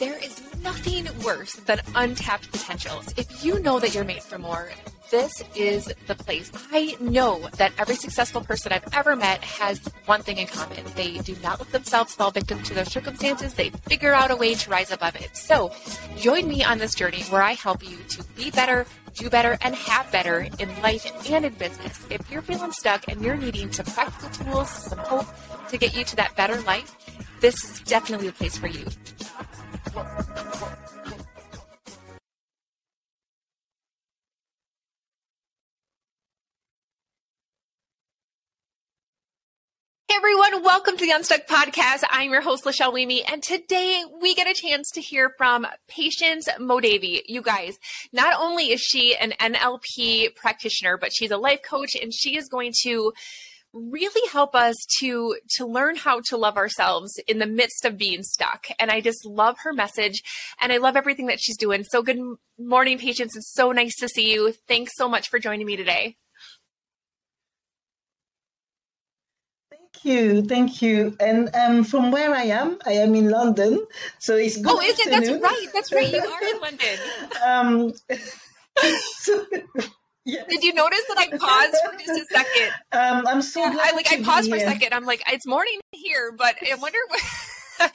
There is nothing worse than untapped potentials. If you know that you're made for more, this is the place. I know that every successful person I've ever met has one thing in common. They do not let themselves fall victim to their circumstances. They figure out a way to rise above it. So join me on this journey where I help you to be better, do better, and have better in life and in business. If you're feeling stuck and you're needing some practical tools, some hope to get you to that better life, this is definitely the place for you. Hey everyone, welcome to the Unstuck Podcast. I'm your host, Lachelle Weemy, and today we get a chance to hear from Patience Modevi. You guys, not only is she an NLP practitioner, but she's a life coach and she is going to really help us to to learn how to love ourselves in the midst of being stuck and i just love her message and i love everything that she's doing so good morning patience it's so nice to see you thanks so much for joining me today Thank you, thank you. And um, from where I am, I am in London, so it's good. Oh, is it? That's right. That's right. You are in London. um, so, yeah. Did you notice that I paused for just a second? Um, I'm so yeah, I like I paused for a second. I'm like, it's morning here, but I wonder. What...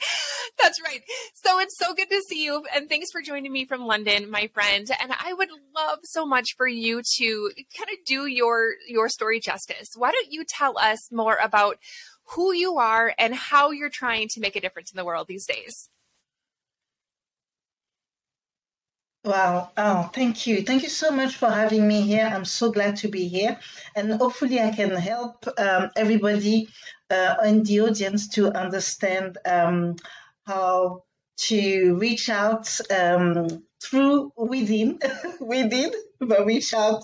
That's right. So it's so good to see you, and thanks for joining me from London, my friend. And I would love so much for you to kind of do your your story justice. Why don't you tell us more about who you are and how you're trying to make a difference in the world these days? Wow. Oh, thank you. Thank you so much for having me here. I'm so glad to be here. And hopefully, I can help um, everybody uh, in the audience to understand um, how to reach out um, through within, within, but reach out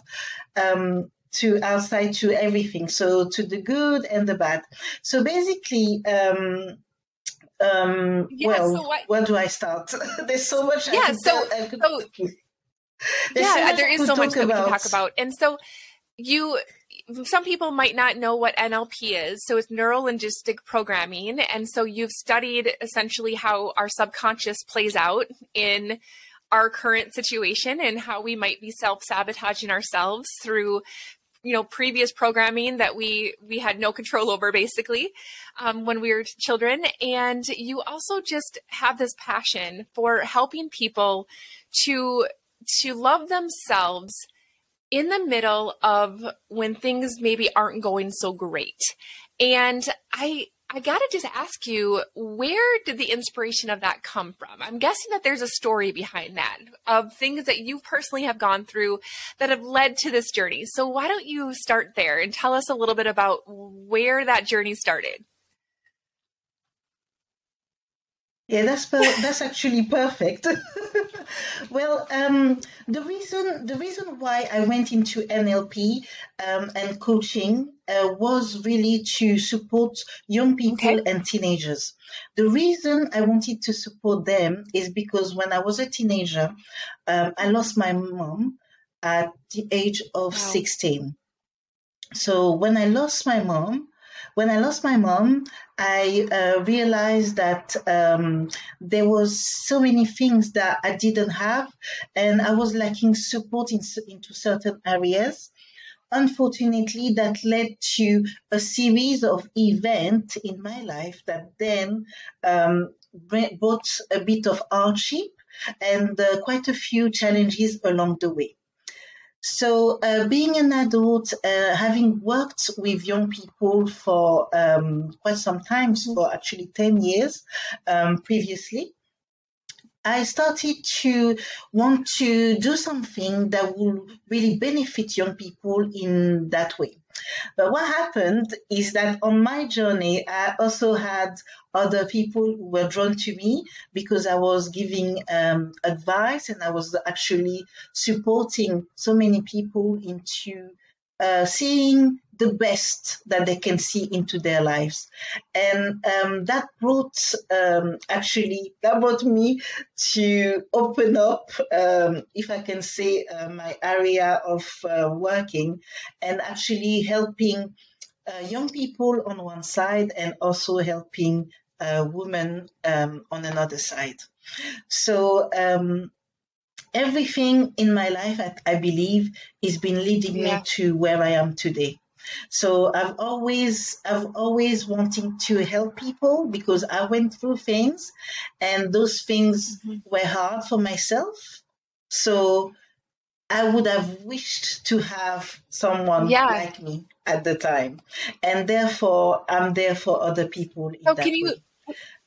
um, to outside to everything. So to the good and the bad. So basically, um, yeah, well, so where do I start? There's so much. Yeah, so, could, so yeah, so there is so much that about. we can talk about, and so you. Some people might not know what NLP is. So it's neuro linguistic programming, and so you've studied essentially how our subconscious plays out in our current situation and how we might be self sabotaging ourselves through you know previous programming that we we had no control over basically um, when we were children. And you also just have this passion for helping people to to love themselves in the middle of when things maybe aren't going so great. And i I got to just ask you, where did the inspiration of that come from? I'm guessing that there's a story behind that of things that you personally have gone through that have led to this journey. So, why don't you start there and tell us a little bit about where that journey started? Yeah, that's per- that's actually perfect. well, um, the reason the reason why I went into NLP um, and coaching uh, was really to support young people okay. and teenagers. The reason I wanted to support them is because when I was a teenager, um, I lost my mom at the age of wow. 16. So when I lost my mom, when I lost my mom, I uh, realized that um, there was so many things that I didn't have, and I was lacking support in, into certain areas. Unfortunately, that led to a series of events in my life that then um, brought a bit of hardship and uh, quite a few challenges along the way. So, uh, being an adult, uh, having worked with young people for um, quite some time, mm-hmm. for actually 10 years um, previously, I started to want to do something that will really benefit young people in that way. But what happened is that on my journey, I also had other people who were drawn to me because I was giving um, advice and I was actually supporting so many people into uh, seeing the best that they can see into their lives. And um, that brought, um, actually, that brought me to open up, um, if I can say, uh, my area of uh, working and actually helping uh, young people on one side and also helping a woman um, on another side. So um, everything in my life, I, I believe, has been leading yeah. me to where I am today. So I've always I've always wanting to help people because I went through things and those things mm-hmm. were hard for myself. So I would have wished to have someone yeah. like me at the time. And therefore I'm there for other people. So can you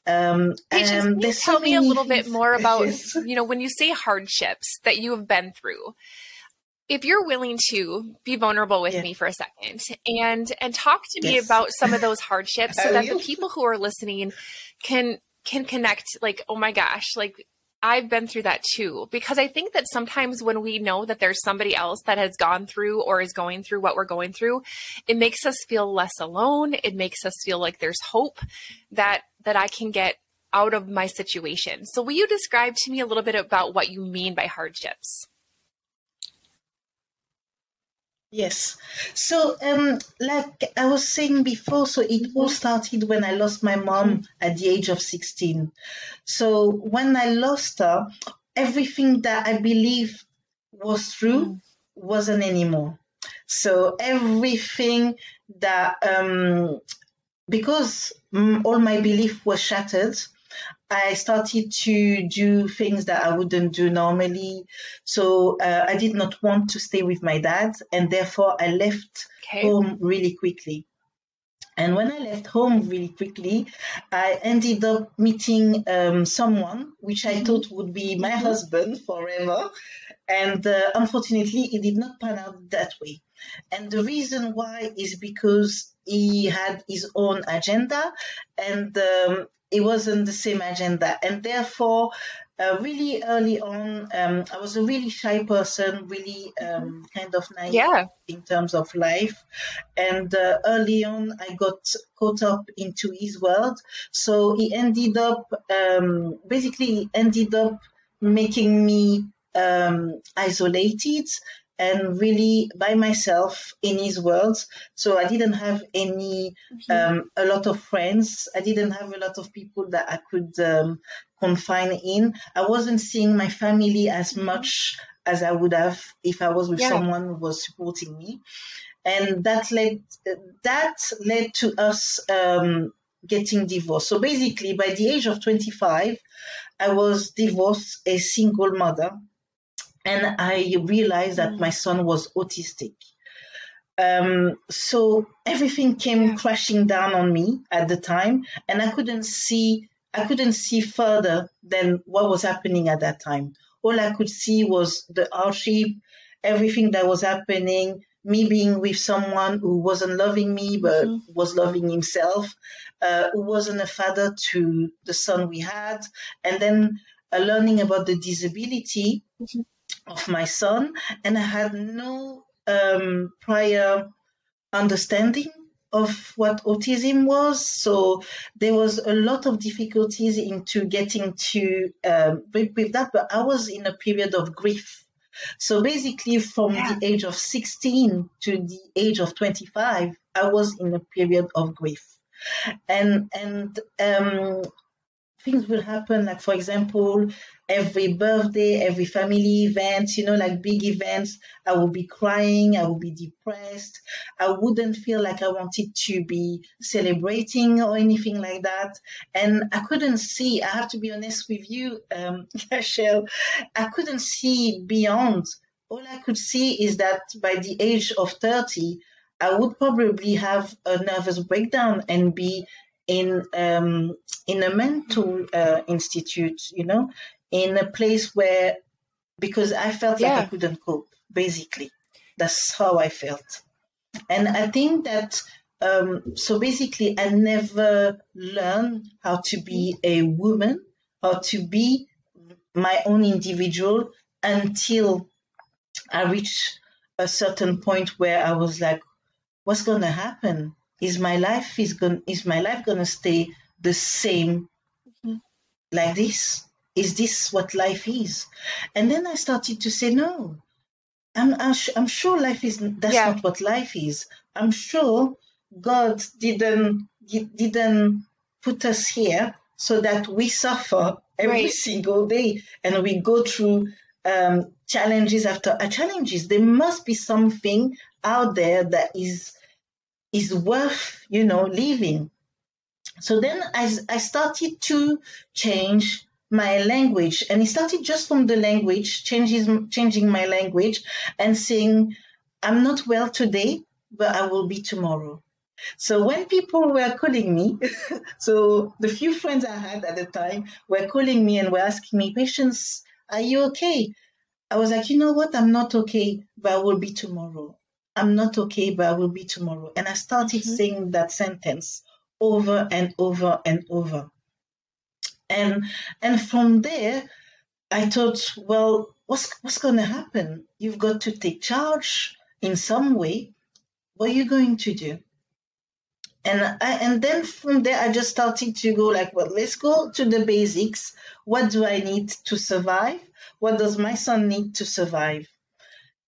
um, can you tell me a little bit more about, you know, when you say hardships that you have been through, if you're willing to be vulnerable with yeah. me for a second and and talk to yes. me about some of those hardships so that the people who are listening can can connect like oh my gosh like I've been through that too because I think that sometimes when we know that there's somebody else that has gone through or is going through what we're going through it makes us feel less alone it makes us feel like there's hope that that I can get out of my situation. So will you describe to me a little bit about what you mean by hardships? Yes. So, um, like I was saying before, so it all started when I lost my mom at the age of 16. So, when I lost her, everything that I believe was true mm. wasn't anymore. So, everything that, um, because um, all my belief was shattered, I started to do things that I wouldn't do normally. So uh, I did not want to stay with my dad, and therefore I left okay. home really quickly. And when I left home really quickly, I ended up meeting um, someone which I mm-hmm. thought would be my mm-hmm. husband forever. And uh, unfortunately, it did not pan out that way. And the reason why is because he had his own agenda and um, it wasn't the same agenda. And therefore, uh, really early on, um, I was a really shy person, really um, kind of naive yeah. in terms of life. And uh, early on, I got caught up into his world. So he ended up, um, basically, ended up making me um, isolated and really by myself in his world. So I didn't have any, um, a lot of friends. I didn't have a lot of people that I could um, confine in. I wasn't seeing my family as mm-hmm. much as I would have if I was with yeah. someone who was supporting me. And that led that led to us um, getting divorced. So basically, by the age of 25, I was divorced, a single mother and I realized that my son was autistic. Um, so everything came crashing down on me at the time, and I couldn't see. I couldn't see further than what was happening at that time. All I could see was the hardship, everything that was happening, me being with someone who wasn't loving me but mm-hmm. was loving himself, uh, who wasn't a father to the son we had, and then uh, learning about the disability. Mm-hmm of my son, and I had no um, prior understanding of what autism was. So there was a lot of difficulties into getting to um, with that, but I was in a period of grief. So basically, from yeah. the age of 16 to the age of 25, I was in a period of grief. And and um, things will happen. Like, for example, every birthday, every family event, you know, like big events, I would be crying, I would be depressed. I wouldn't feel like I wanted to be celebrating or anything like that. And I couldn't see, I have to be honest with you, um, I couldn't see beyond. All I could see is that by the age of 30, I would probably have a nervous breakdown and be in um, in a mental uh, institute, you know, in a place where because I felt yeah. like I couldn't cope. Basically, that's how I felt, and I think that. Um, so basically, I never learned how to be a woman, how to be my own individual until I reached a certain point where I was like, what's going to happen? is my life is going is my life going to stay the same mm-hmm. like this is this what life is and then i started to say no i'm i'm, I'm sure life is that's yeah. not what life is i'm sure god didn't didn't put us here so that we suffer every right. single day and we go through um, challenges after uh, challenges. There must be something out there that is is worth, you know, living. So then I, I started to change my language, and it started just from the language, changes, changing my language, and saying, "I'm not well today, but I will be tomorrow." So when people were calling me, so the few friends I had at the time were calling me and were asking me, Patience, are you okay? I was like, you know what? I'm not okay, but I will be tomorrow. I'm not okay, but I will be tomorrow. And I started mm-hmm. saying that sentence over and over and over. And and from there, I thought, well, what's what's going to happen? You've got to take charge in some way. What are you going to do? and I, and then from there i just started to go like well let's go to the basics what do i need to survive what does my son need to survive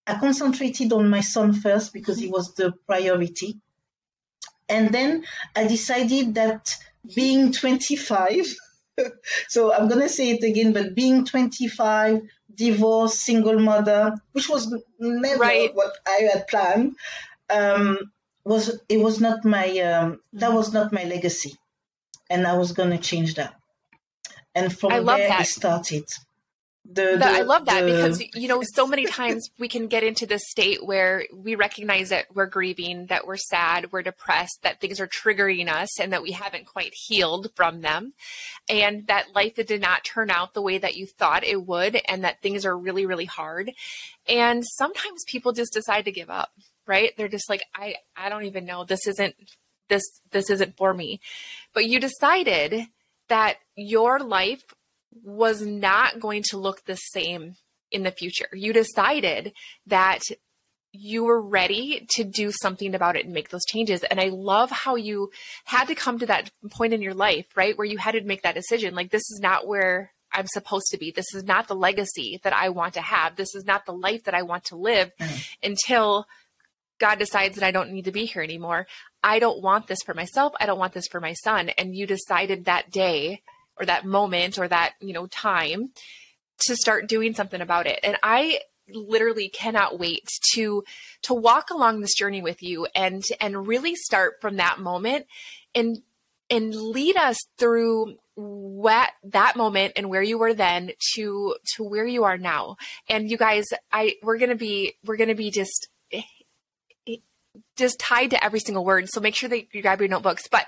i concentrated on my son first because he was the priority and then i decided that being 25 so i'm going to say it again but being 25 divorced single mother which was never right. what i had planned um, was it was not my um, that was not my legacy, and I was going to change that. And from I there that. it started. The, the, I love that the, because you know so many times we can get into this state where we recognize that we're grieving, that we're sad, we're depressed, that things are triggering us, and that we haven't quite healed from them, and that life did not turn out the way that you thought it would, and that things are really really hard. And sometimes people just decide to give up right? They're just like, I, I don't even know. This isn't this this isn't for me. But you decided that your life was not going to look the same in the future. You decided that you were ready to do something about it and make those changes. And I love how you had to come to that point in your life, right? Where you had to make that decision. Like, this is not where I'm supposed to be. This is not the legacy that I want to have. This is not the life that I want to live mm. until God decides that I don't need to be here anymore. I don't want this for myself. I don't want this for my son. And you decided that day or that moment or that, you know, time to start doing something about it. And I literally cannot wait to to walk along this journey with you and and really start from that moment and and lead us through what that moment and where you were then to to where you are now and you guys i we're gonna be we're gonna be just just tied to every single word. So make sure that you grab your notebooks. But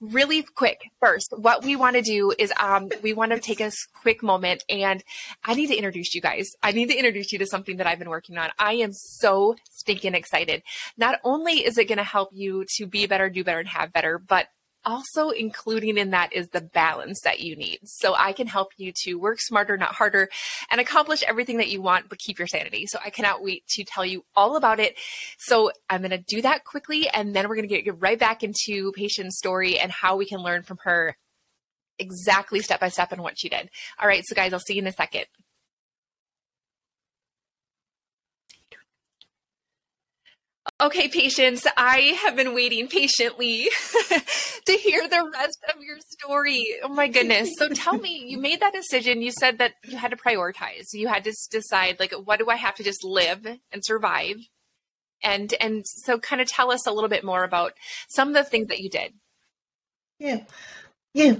really quick, first, what we want to do is um, we want to take a quick moment and I need to introduce you guys. I need to introduce you to something that I've been working on. I am so stinking excited. Not only is it going to help you to be better, do better, and have better, but also including in that is the balance that you need. So I can help you to work smarter, not harder, and accomplish everything that you want, but keep your sanity. So I cannot wait to tell you all about it. So I'm going to do that quickly, and then we're going to get right back into Patient's story and how we can learn from her exactly step by step and what she did. All right. So guys, I'll see you in a second. Okay, patience, I have been waiting patiently to hear the rest of your story. Oh my goodness. So tell me, you made that decision. You said that you had to prioritize. You had to decide like what do I have to just live and survive? And and so kind of tell us a little bit more about some of the things that you did. Yeah. Yeah.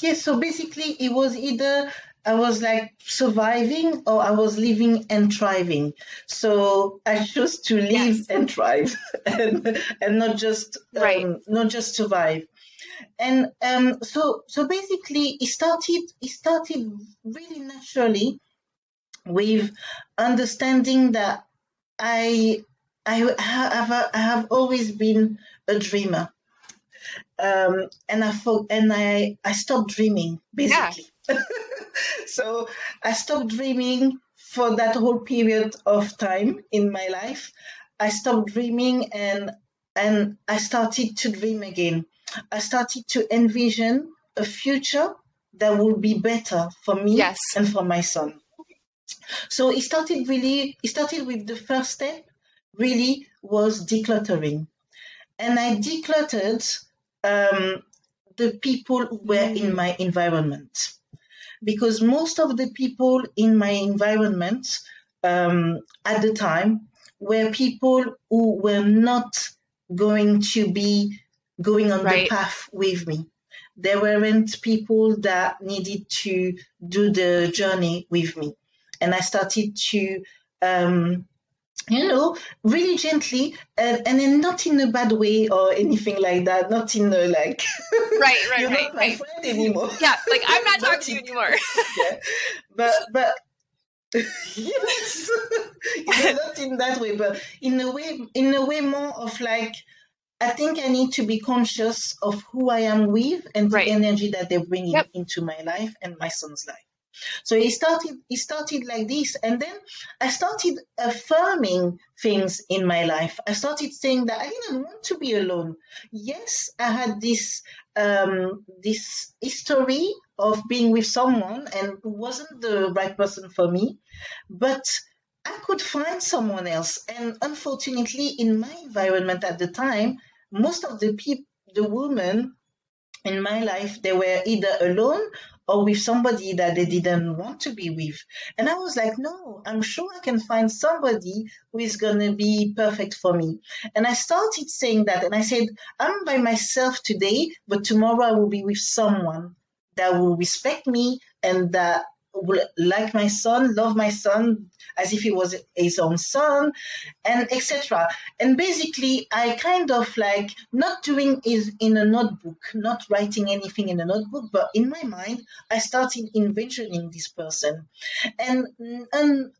Yeah, so basically it was either I was like surviving or I was living and thriving. So I chose to live yes. and thrive and, and not just um, right. not just survive. And um, so so basically it started it started really naturally with understanding that I I have I have always been a dreamer. Um, and I and I I stopped dreaming basically. Yeah. so I stopped dreaming for that whole period of time in my life. I stopped dreaming and and I started to dream again. I started to envision a future that would be better for me yes. and for my son. So it started really, it started with the first step, really was decluttering. And I decluttered um, the people who were in mm. my environment. Because most of the people in my environment um, at the time were people who were not going to be going on right. the path with me. There weren't people that needed to do the journey with me. And I started to um, you know, really gently, and, and then not in a bad way or anything like that. Not in a like, right, right, you're right, not my right. friend anymore. Yeah, like I'm not talking to you anymore. yeah. But but yes, not in that way, but in a way, in a way more of like. I think I need to be conscious of who I am with and right. the energy that they're bringing yep. into my life and my son's life. So he started, he started like this. And then I started affirming things in my life. I started saying that I didn't want to be alone. Yes, I had this, um, this history of being with someone and wasn't the right person for me, but I could find someone else. And unfortunately, in my environment at the time, most of the people, the women in my life, they were either alone or with somebody that they didn't want to be with. And I was like, no, I'm sure I can find somebody who is going to be perfect for me. And I started saying that. And I said, I'm by myself today, but tomorrow I will be with someone that will respect me and that like my son, love my son as if he was his own son, and etc. And basically, I kind of like not doing is in a notebook, not writing anything in a notebook, but in my mind, I started envisioning this person, and and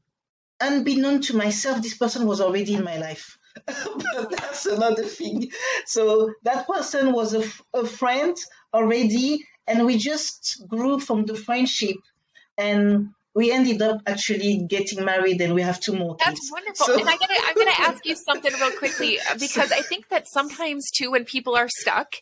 unbeknown to myself, this person was already in my life. but that's another thing. So that person was a, a friend already, and we just grew from the friendship and we ended up actually getting married and we have two more kids. That's wonderful. So. And I gotta, I'm going to ask you something real quickly uh, because I think that sometimes too, when people are stuck,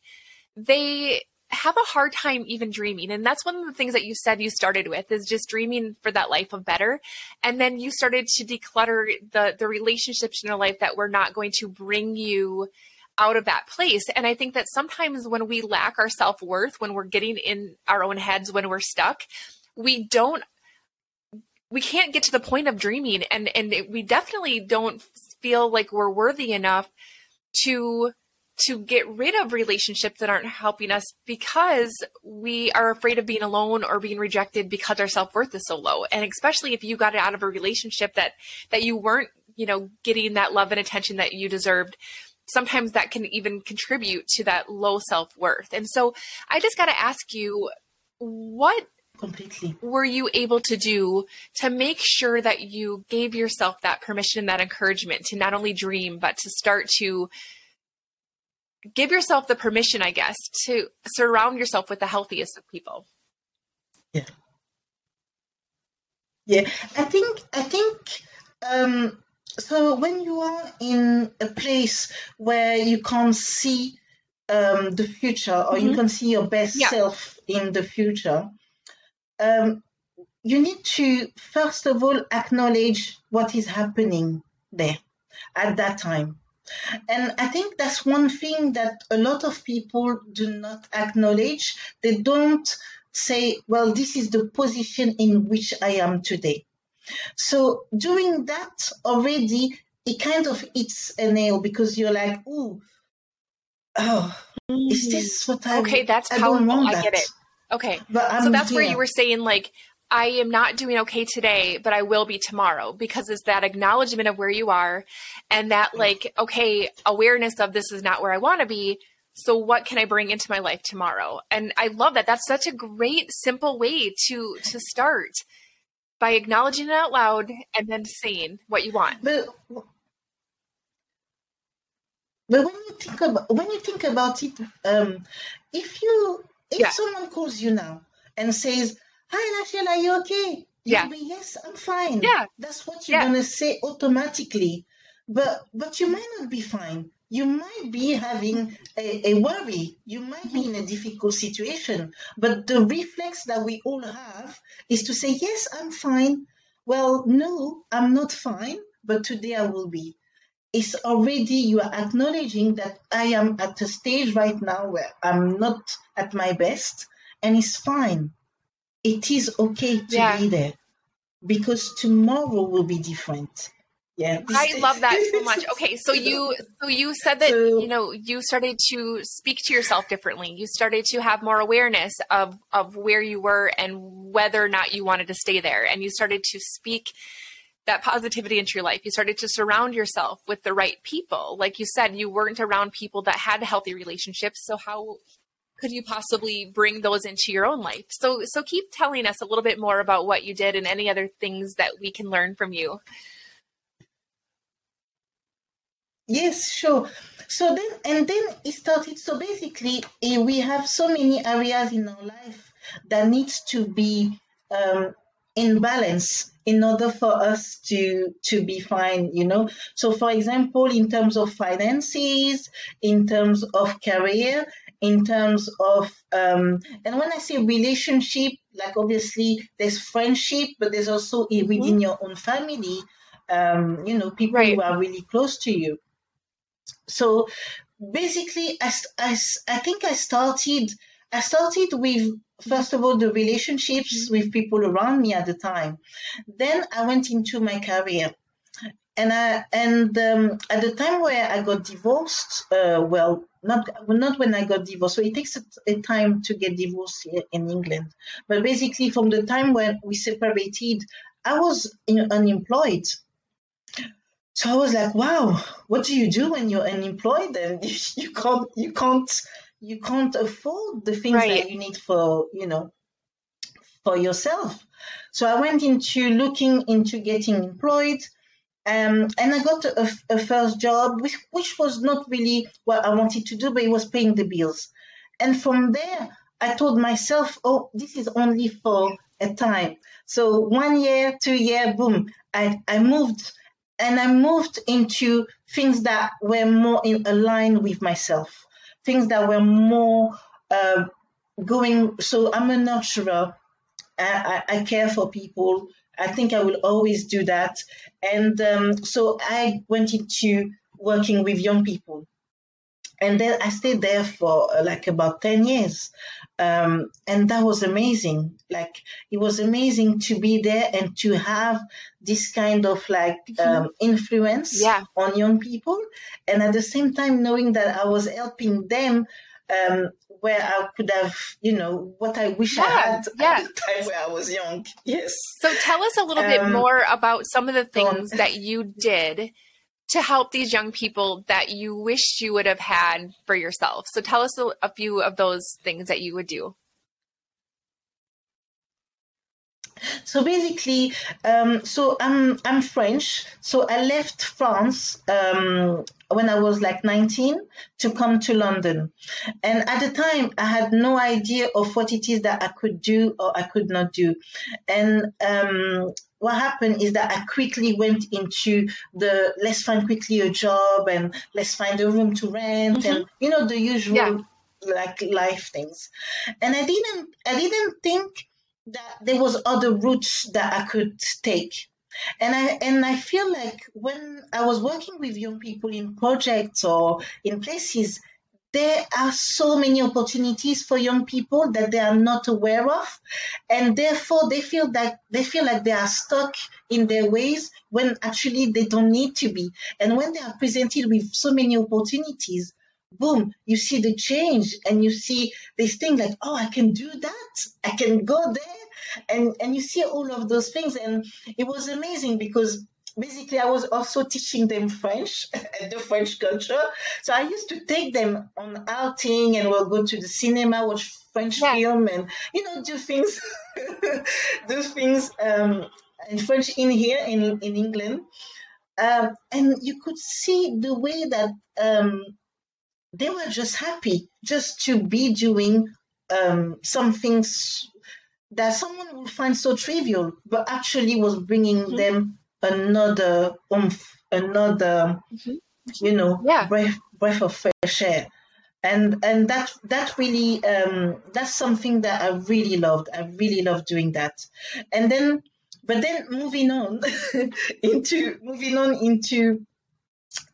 they have a hard time even dreaming. And that's one of the things that you said you started with is just dreaming for that life of better. And then you started to declutter the, the relationships in your life that were not going to bring you out of that place. And I think that sometimes when we lack our self worth, when we're getting in our own heads, when we're stuck, we don't we can't get to the point of dreaming. And and we definitely don't feel like we're worthy enough to to get rid of relationships that aren't helping us because we are afraid of being alone or being rejected because our self-worth is so low. And especially if you got out of a relationship that that you weren't you know getting that love and attention that you deserved sometimes that can even contribute to that low self-worth. And so i just got to ask you what completely were you able to do to make sure that you gave yourself that permission and that encouragement to not only dream but to start to give yourself the permission i guess to surround yourself with the healthiest of people yeah yeah i think i think um so when you are in a place where you can't see um, the future or mm-hmm. you can see your best yeah. self in the future um, you need to first of all acknowledge what is happening there at that time. And I think that's one thing that a lot of people do not acknowledge. They don't say, well, this is the position in which I am today. So doing that already, it kind of hits a nail because you're like, oh, oh, is this what I Okay, that's I powerful. I get it. Okay. So that's where you were saying like I am not doing okay today, but I will be tomorrow because it's that acknowledgement of where you are and that like okay, awareness of this is not where I want to be. So what can I bring into my life tomorrow? And I love that. That's such a great simple way to to start by acknowledging it out loud and then saying what you want. But but when you think about when you think about it, um, if you if yeah. someone calls you now and says, Hi, Rachel, are you okay? You yeah. Be, yes, I'm fine. Yeah. That's what you're yeah. gonna say automatically. But but you might not be fine. You might be having a, a worry. You might be in a difficult situation. But the reflex that we all have is to say, Yes, I'm fine. Well, no, I'm not fine, but today I will be. It's already you are acknowledging that I am at a stage right now where I'm not at my best, and it's fine. It is okay to yeah. be there because tomorrow will be different. Yeah. I love that so much. Okay, so you so you said that so, you know you started to speak to yourself differently. You started to have more awareness of of where you were and whether or not you wanted to stay there and you started to speak that positivity into your life. You started to surround yourself with the right people. Like you said, you weren't around people that had healthy relationships. So how could you possibly bring those into your own life? So so keep telling us a little bit more about what you did and any other things that we can learn from you. Yes, sure. So then and then it started so basically eh, we have so many areas in our life that needs to be um, in balance in order for us to to be fine you know so for example in terms of finances in terms of career in terms of um, and when i say relationship like obviously there's friendship but there's also mm-hmm. within your own family um, you know people right. who are really close to you so basically I, I, I think i started i started with first of all the relationships with people around me at the time then i went into my career and I, and um, at the time where I got divorced, uh, well, not not when I got divorced. So it takes a, a, time to get divorced here in England. But basically, from the time when we separated, I was in, unemployed. So I was like, "Wow, what do you do when you're unemployed? And you, can't you can't you can't afford the things right. that you need for you know for yourself. So I went into looking into getting employed. Um, and I got a, a, first job, which, which was not really what I wanted to do, but it was paying the bills. And from there, I told myself, oh, this is only for a time. So one year, two year, boom, I, I moved and I moved into things that were more in align with myself things that were more uh, going. So I'm a nurturer. I, I, I, care for people. I think I will always do that. And um, so I went into working with young people. And then I stayed there for uh, like about 10 years. Um, and that was amazing. Like it was amazing to be there and to have this kind of like mm-hmm. um, influence yeah. on young people, and at the same time knowing that I was helping them um, where I could have, you know, what I wish yeah, I had yeah. at the time where I was young. Yes. So tell us a little um, bit more about some of the things that you did to help these young people that you wished you would have had for yourself. So tell us a, a few of those things that you would do. So basically, um, so I'm I'm French. So I left France um, when I was like 19 to come to London, and at the time I had no idea of what it is that I could do or I could not do, and um, what happened is that I quickly went into the let's find quickly a job and let's find a room to rent mm-hmm. and you know the usual yeah. like life things, and I didn't I didn't think that there was other routes that I could take. And I and I feel like when I was working with young people in projects or in places, there are so many opportunities for young people that they are not aware of. And therefore they feel that they feel like they are stuck in their ways when actually they don't need to be. And when they are presented with so many opportunities boom you see the change and you see this thing like oh i can do that. I can go there and and you see all of those things and it was amazing because basically I was also teaching them French and the French culture. So I used to take them on outing and we'll go to the cinema, watch French yeah. film and you know do things do things um, in French in here in in England. Um, and you could see the way that um, they were just happy just to be doing um, some things that someone would find so trivial, but actually was bringing mm-hmm. them another oomph, another, mm-hmm. you know, yeah. breath, breath of fresh air. And and that that really um, that's something that I really loved. I really loved doing that. And then, but then moving on into moving on into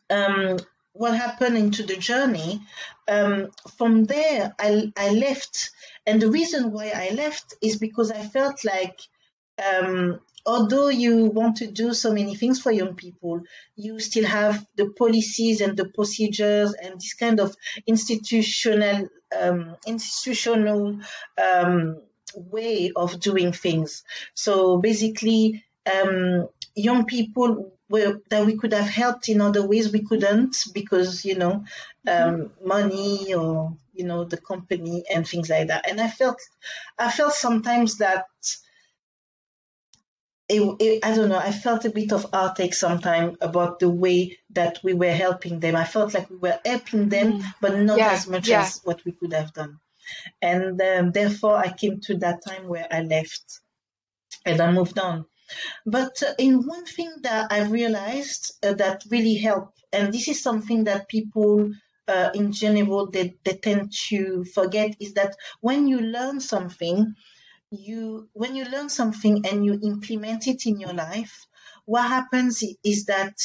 um, what happened into the journey, um, from there I, I left. And the reason why I left is because I felt like um, although you want to do so many things for young people, you still have the policies and the procedures and this kind of institutional um, institutional um, way of doing things. So basically, um, young people were, that we could have helped in other ways we couldn't because you know um, money or you know the company and things like that. And I felt I felt sometimes that it, it, I don't know, I felt a bit of heartache sometimes about the way that we were helping them. I felt like we were helping them, mm. but not yeah, as much yeah. as what we could have done. And um, therefore, I came to that time where I left and I moved on. But uh, in one thing that I realized uh, that really helped, and this is something that people uh, in general they, they tend to forget, is that when you learn something, you when you learn something and you implement it in your life, what happens is that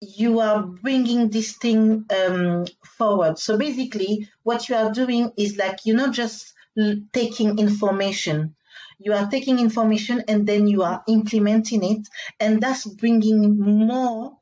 you are bringing this thing um, forward. So basically, what you are doing is like you're not just taking information. You are taking information and then you are implementing it, and that's bringing more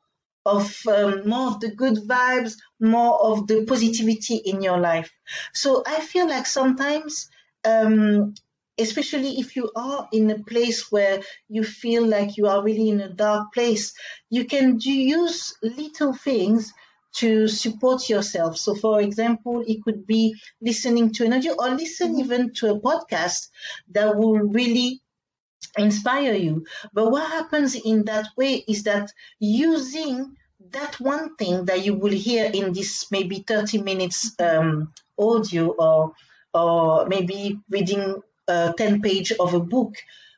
of um, more of the good vibes, more of the positivity in your life. So I feel like sometimes um, especially if you are in a place where you feel like you are really in a dark place, you can do, use little things to support yourself. So, for example, it could be listening to an audio or listen mm-hmm. even to a podcast that will really inspire you. But what happens in that way is that using that one thing that you will hear in this maybe 30 minutes um, audio or or maybe reading a 10 page of a book,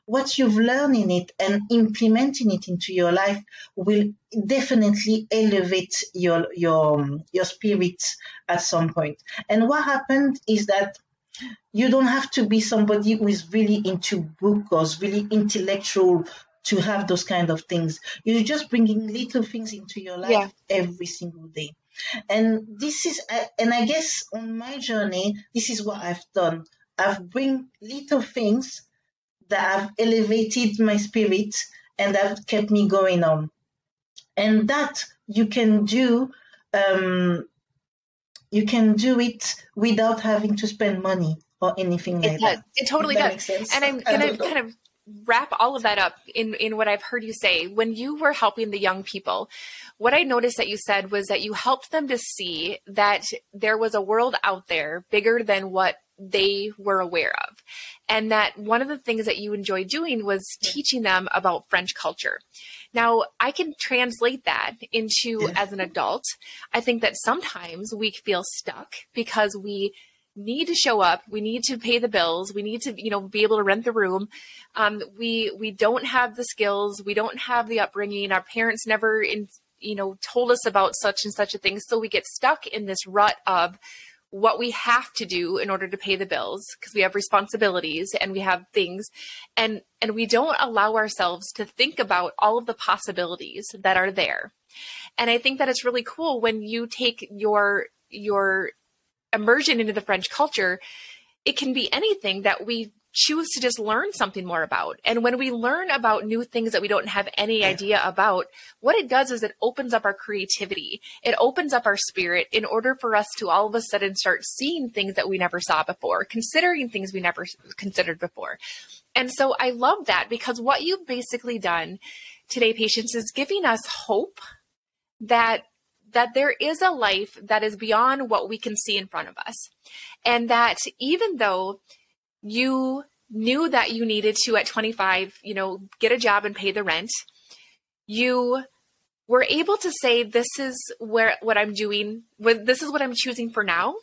what you've learned in it and implementing it into your life will definitely elevate your your your spirit at some point. And what happened is that you don't have to be somebody who is really into books, or really intellectual to have those kind of things. You're just bringing little things into your life yeah. every single day. And this is, and I guess on my journey, this is what I've done. I've bring little things that have elevated my spirit and have kept me going on. And that you can do, um, you can do it without having to spend money or anything like it that. It totally does. And I'm going to kind of wrap all of that up in, in what I've heard you say. When you were helping the young people, what I noticed that you said was that you helped them to see that there was a world out there bigger than what they were aware of. And that one of the things that you enjoyed doing was teaching them about French culture. Now, I can translate that into as an adult. I think that sometimes we feel stuck because we need to show up we need to pay the bills we need to you know be able to rent the room um, we we don't have the skills we don't have the upbringing our parents never in you know told us about such and such a thing so we get stuck in this rut of what we have to do in order to pay the bills because we have responsibilities and we have things. And and we don't allow ourselves to think about all of the possibilities that are there. And i think that it's really cool when you take your your immersion into the french culture it can be anything that we choose to just learn something more about. And when we learn about new things that we don't have any idea about, what it does is it opens up our creativity. It opens up our spirit in order for us to all of a sudden start seeing things that we never saw before, considering things we never considered before. And so I love that because what you've basically done today, Patience, is giving us hope that that there is a life that is beyond what we can see in front of us. And that even though you knew that you needed to at 25 you know get a job and pay the rent. You were able to say this is where what i'm doing this is what i'm choosing for now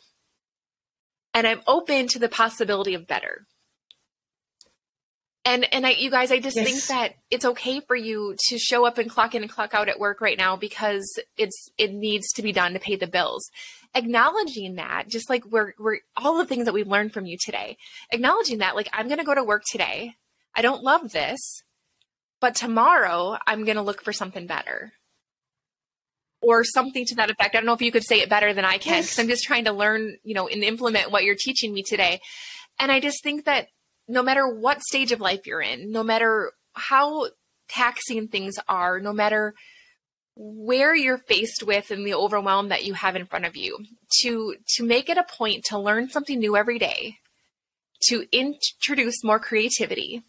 and i'm open to the possibility of better and and I, you guys, I just yes. think that it's okay for you to show up and clock in and clock out at work right now because it's it needs to be done to pay the bills. Acknowledging that, just like we're we're all the things that we've learned from you today, acknowledging that, like I'm going to go to work today. I don't love this, but tomorrow I'm going to look for something better. or something to that effect. I don't know if you could say it better than I can because yes. I'm just trying to learn, you know, and implement what you're teaching me today. And I just think that no matter what stage of life you're in, no matter how taxing things are, no matter where you're faced with and the overwhelm that you have in front of you, to to make it a point to learn something new every day, to introduce more creativity,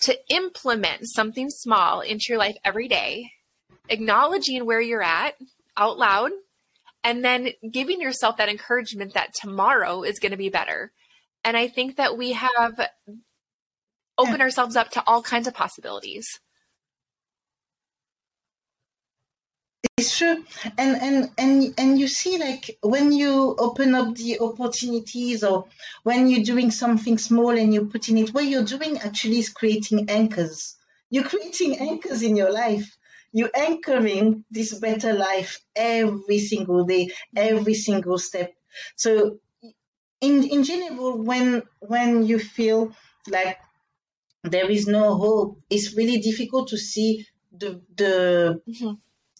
to implement something small into your life every day, acknowledging where you're at out loud, and then giving yourself that encouragement that tomorrow is going to be better. And I think that we have opened yeah. ourselves up to all kinds of possibilities. It's true, and and and and you see, like when you open up the opportunities, or when you're doing something small and you're putting it, what you're doing actually is creating anchors. You're creating anchors in your life. You're anchoring this better life every single day, every single step. So, in in general, when when you feel like there is no hope, it's really difficult to see the the. Mm-hmm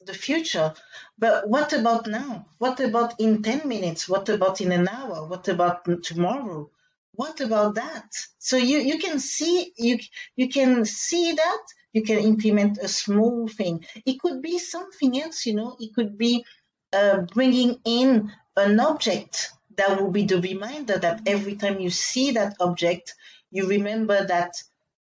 the future. But what about now? What about in 10 minutes? What about in an hour? What about tomorrow? What about that? So you, you can see you you can see that you can implement a small thing. It could be something else, you know. It could be uh, bringing in an object that will be the reminder that every time you see that object, you remember that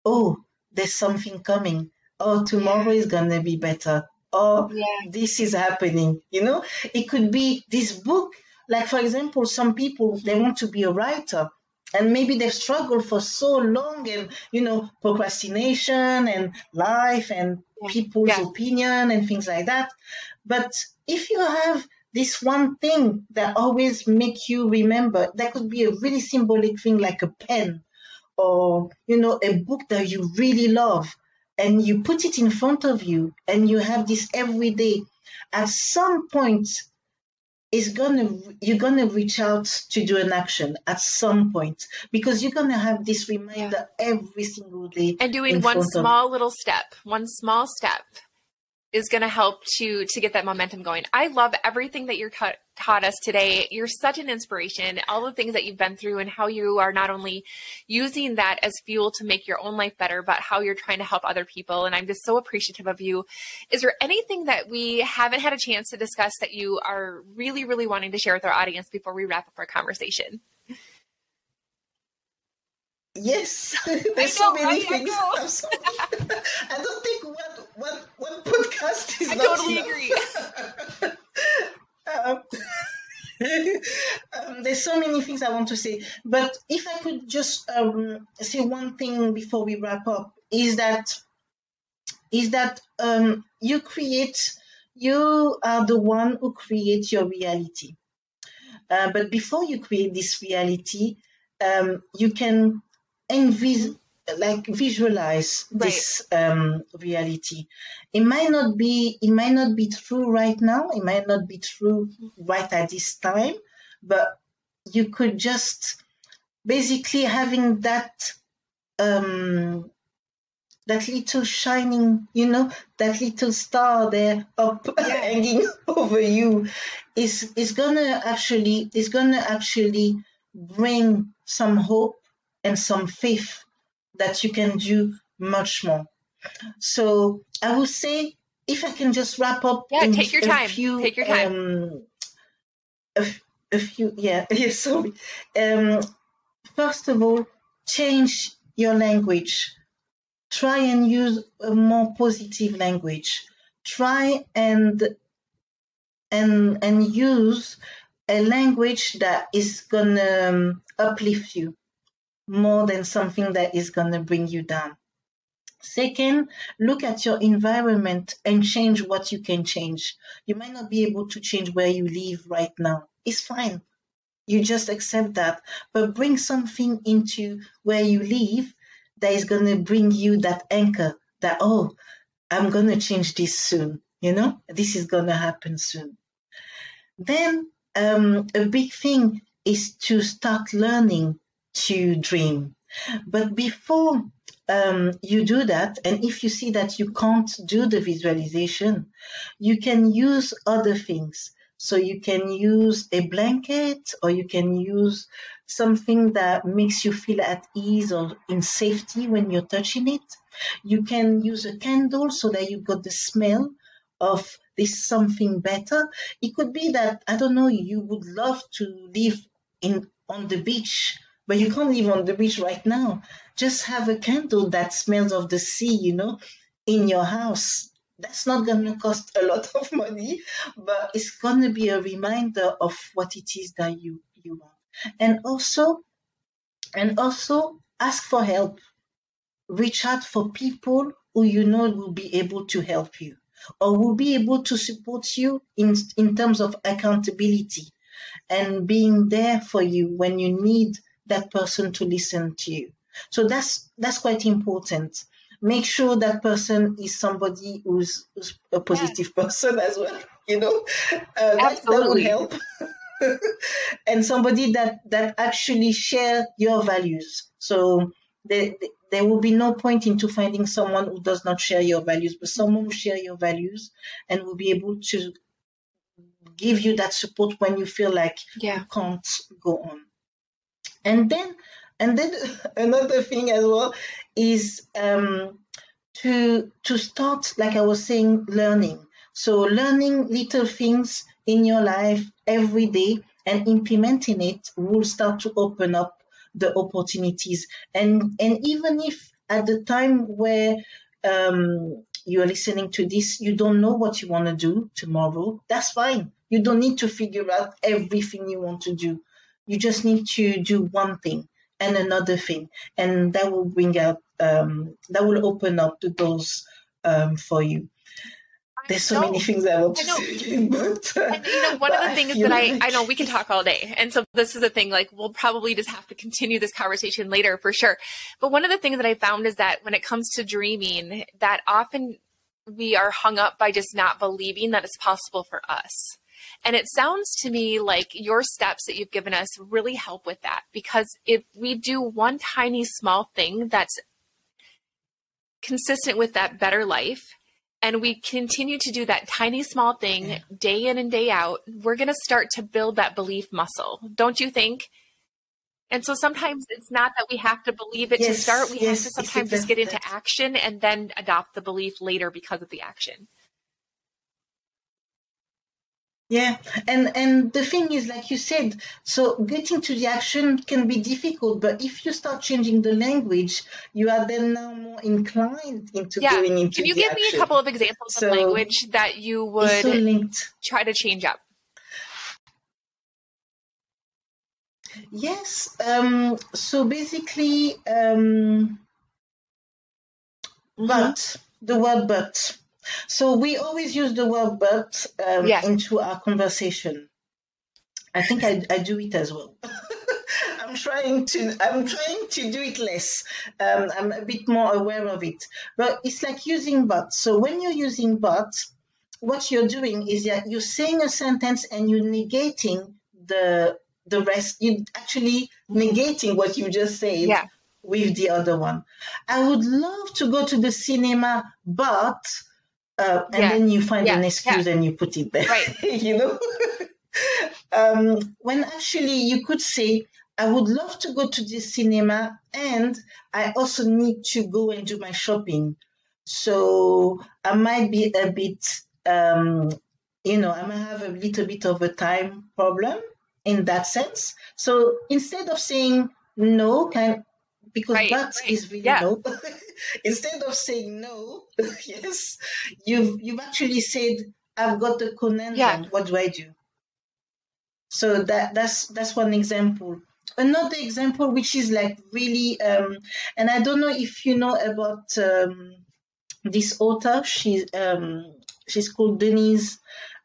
oh, there's something coming. Oh, tomorrow is gonna be better oh, yeah. this is happening. You know, it could be this book. Like, for example, some people, they want to be a writer and maybe they've struggled for so long and, you know, procrastination and life and people's yeah. opinion and things like that. But if you have this one thing that always make you remember, that could be a really symbolic thing like a pen or, you know, a book that you really love and you put it in front of you and you have this every day, at some point, is gonna you're gonna reach out to do an action at some point because you're gonna have this reminder yeah. every single day and doing one small little step one small step is going to help to to get that momentum going. I love everything that you're ta- taught us today. You're such an inspiration. All the things that you've been through and how you are not only using that as fuel to make your own life better, but how you're trying to help other people. And I'm just so appreciative of you. Is there anything that we haven't had a chance to discuss that you are really, really wanting to share with our audience before we wrap up our conversation? Yes, there's so many things. I, I don't think one, one, one podcast is I totally enough. agree. um, um, there's so many things I want to say, but if I could just um, say one thing before we wrap up, is that is that um, you create, you are the one who creates your reality. Uh, but before you create this reality, um, you can and vis- like visualize right. this um, reality. It might not be it might not be true right now. It might not be true right at this time, but you could just basically having that um, that little shining, you know, that little star there up yeah. hanging over you is is gonna actually is gonna actually bring some hope and some faith that you can do much more. So I would say if I can just wrap up. Yeah, take your time. Few, take your time. Um, a, a few, yeah, yeah, sorry. Um, first of all, change your language. Try and use a more positive language. Try and and and use a language that is gonna um, uplift you more than something that is going to bring you down. Second, look at your environment and change what you can change. You might not be able to change where you live right now. It's fine. You just accept that. But bring something into where you live that is going to bring you that anchor that, oh, I'm going to change this soon. You know, this is going to happen soon. Then um, a big thing is to start learning to dream. But before um, you do that, and if you see that you can't do the visualization, you can use other things. So you can use a blanket or you can use something that makes you feel at ease or in safety when you're touching it. You can use a candle so that you got the smell of this something better. It could be that, I don't know, you would love to live in on the beach, but you can't live on the beach right now. Just have a candle that smells of the sea, you know, in your house. That's not going to cost a lot of money, but it's going to be a reminder of what it is that you, you want. And also, and also ask for help. Reach out for people who you know will be able to help you or will be able to support you in, in terms of accountability and being there for you when you need that person to listen to you. So that's that's quite important. Make sure that person is somebody who's, who's a positive yeah. person as well. You know, uh, that, that will help. and somebody that that actually share your values. So there, there will be no point into finding someone who does not share your values, but someone who share your values and will be able to give you that support when you feel like yeah. you can't go on. And then, and then another thing as well is um, to to start, like I was saying, learning. So learning little things in your life every day and implementing it will start to open up the opportunities. And and even if at the time where um, you're listening to this, you don't know what you want to do tomorrow, that's fine. You don't need to figure out everything you want to do. You just need to do one thing and another thing, and that will bring up um, that will open up the doors um, for you there's so many things I want to say. But, uh, and, you know, one of the things that like... I, I know we can talk all day. And so this is the thing, like we'll probably just have to continue this conversation later for sure. But one of the things that I found is that when it comes to dreaming, that often we are hung up by just not believing that it's possible for us. And it sounds to me like your steps that you've given us really help with that because if we do one tiny small thing that's consistent with that better life, and we continue to do that tiny small thing day in and day out, we're going to start to build that belief muscle. Don't you think? And so sometimes it's not that we have to believe it yes, to start. We yes, have to sometimes just get into action and then adopt the belief later because of the action. Yeah, and and the thing is, like you said, so getting to the action can be difficult, but if you start changing the language, you are then now more inclined into yeah. going into. Can you give action. me a couple of examples so, of language that you would so try to change up? Yes. Um, so basically, um, mm-hmm. but the word but so we always use the word but um, yeah. into our conversation. I think I, I do it as well. I'm trying to I'm trying to do it less. Um, I'm a bit more aware of it. But it's like using but. So when you're using but, what you're doing is that you're saying a sentence and you're negating the the rest. You're actually negating what you just said yeah. with the other one. I would love to go to the cinema, but uh, and yeah. then you find yeah. an excuse yeah. and you put it there. Right. you know? um, when actually you could say, I would love to go to the cinema and I also need to go and do my shopping. So I might be a bit, um, you know, I might have a little bit of a time problem in that sense. So instead of saying no, can because right, that right. is really yeah. no. Instead of saying no, yes, you've you've actually said, I've got the conundrum. Yeah. What do I do? So that that's that's one example. Another example, which is like really, um, and I don't know if you know about um, this author. She's um, she's called Denise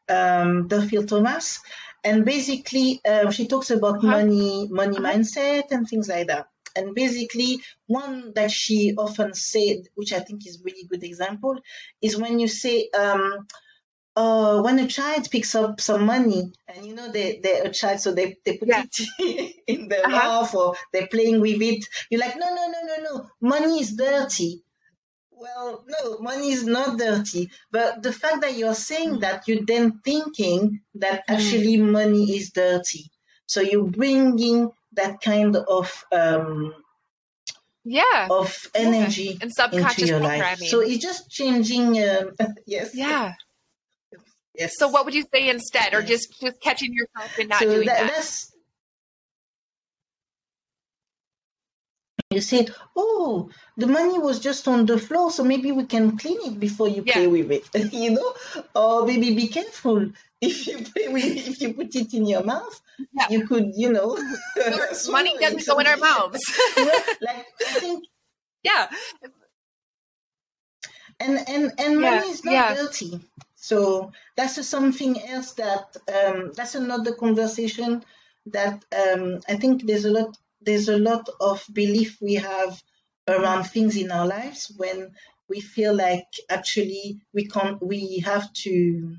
um, Duffield Thomas, and basically uh, she talks about uh-huh. money, money uh-huh. mindset, and things like that. And basically, one that she often said, which I think is really good example, is when you say, um, uh, when a child picks up some money and you know they, they're a child so they, they put yeah. it in their uh-huh. mouth or they're playing with it you're like no no no no no money is dirty well no money is not dirty but the fact that you're saying mm. that you're then thinking that mm. actually money is dirty so you're bringing that kind of um, yeah of energy yeah. and subconscious into your life. So it's just changing. Um, yes. Yeah. Yes. So what would you say instead, or just just catching yourself and not so doing that? that? You said, "Oh, the money was just on the floor, so maybe we can clean it before you yeah. play with it." you know, or maybe be careful if you if you put it in your mouth. Yeah. You could, you know, money doesn't go in our mouths. like I think, yeah. And and and money is not yeah. dirty. So that's something else that um, that's another conversation that um, I think there's a lot there's a lot of belief we have around things in our lives when we feel like actually we can't we have to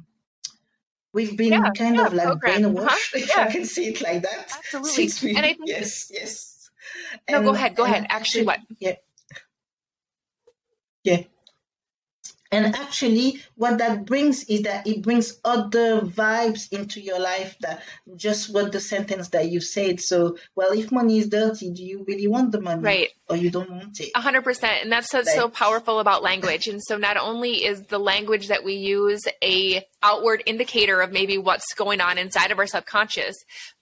we've been yeah, kind yeah, of like program. brainwashed uh-huh. if yeah. I can see it like that. Absolutely. and I think yes, yes. No, and, go ahead. Go ahead. Actually, what? Yeah. Yeah. And actually, what that brings is that it brings other vibes into your life that just what the sentence that you said. So, well, if money is dirty, do you really want the money? Right. Or you don't want it? A hundred percent. And that's what's so powerful about language. And so not only is the language that we use a outward indicator of maybe what's going on inside of our subconscious,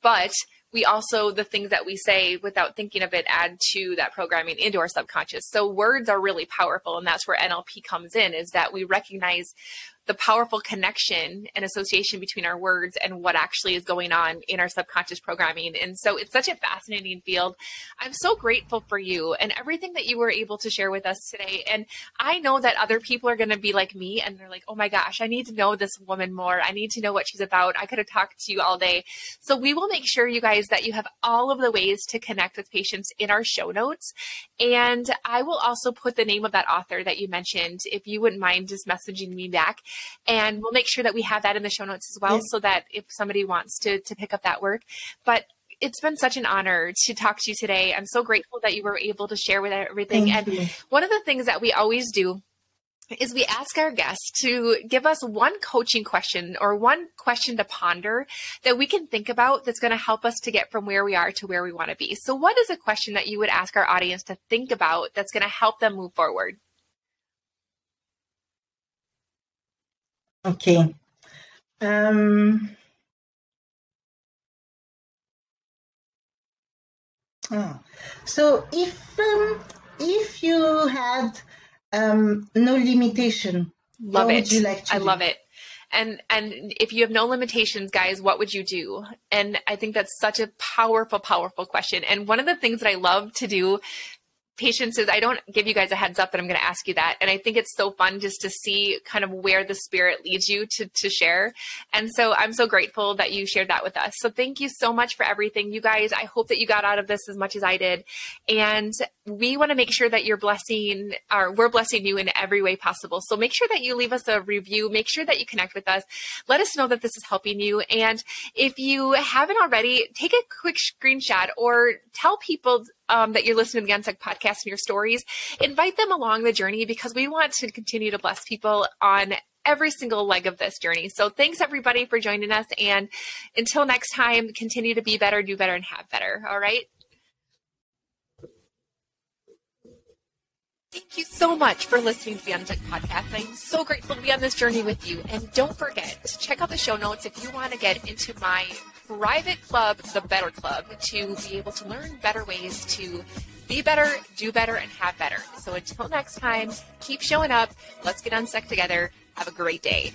but we also the things that we say without thinking of it add to that programming into our subconscious. So words are really powerful and that's where nlp comes in is that we recognize the powerful connection and association between our words and what actually is going on in our subconscious programming. And so it's such a fascinating field. I'm so grateful for you and everything that you were able to share with us today. And I know that other people are going to be like me and they're like, oh my gosh, I need to know this woman more. I need to know what she's about. I could have talked to you all day. So we will make sure, you guys, that you have all of the ways to connect with Patience in our show notes. And I will also put the name of that author that you mentioned if you wouldn't mind just messaging me back and we'll make sure that we have that in the show notes as well yeah. so that if somebody wants to to pick up that work but it's been such an honor to talk to you today. I'm so grateful that you were able to share with everything. Thank and you. one of the things that we always do is we ask our guests to give us one coaching question or one question to ponder that we can think about that's going to help us to get from where we are to where we want to be. So, what is a question that you would ask our audience to think about that's going to help them move forward? Okay. Um, oh. So if um, if you had um, no limitation, love what it. would you like to I do? love it. And and if you have no limitations, guys, what would you do? And I think that's such a powerful, powerful question. And one of the things that I love to do Patience is I don't give you guys a heads up that I'm going to ask you that. And I think it's so fun just to see kind of where the spirit leads you to, to share. And so I'm so grateful that you shared that with us. So thank you so much for everything. You guys, I hope that you got out of this as much as I did. And we want to make sure that you're blessing or we're blessing you in every way possible. So make sure that you leave us a review. Make sure that you connect with us. Let us know that this is helping you. And if you haven't already, take a quick screenshot or tell people um, that you're listening to the Unstuck podcast and your stories, invite them along the journey because we want to continue to bless people on every single leg of this journey. So thanks everybody for joining us. And until next time, continue to be better, do better, and have better. All right. Thank you so much for listening to the Unstuck podcast. I'm so grateful to be on this journey with you. And don't forget to check out the show notes if you want to get into my private club, the Better Club, to be able to learn better ways to be better, do better, and have better. So until next time, keep showing up. Let's get unstuck together. Have a great day.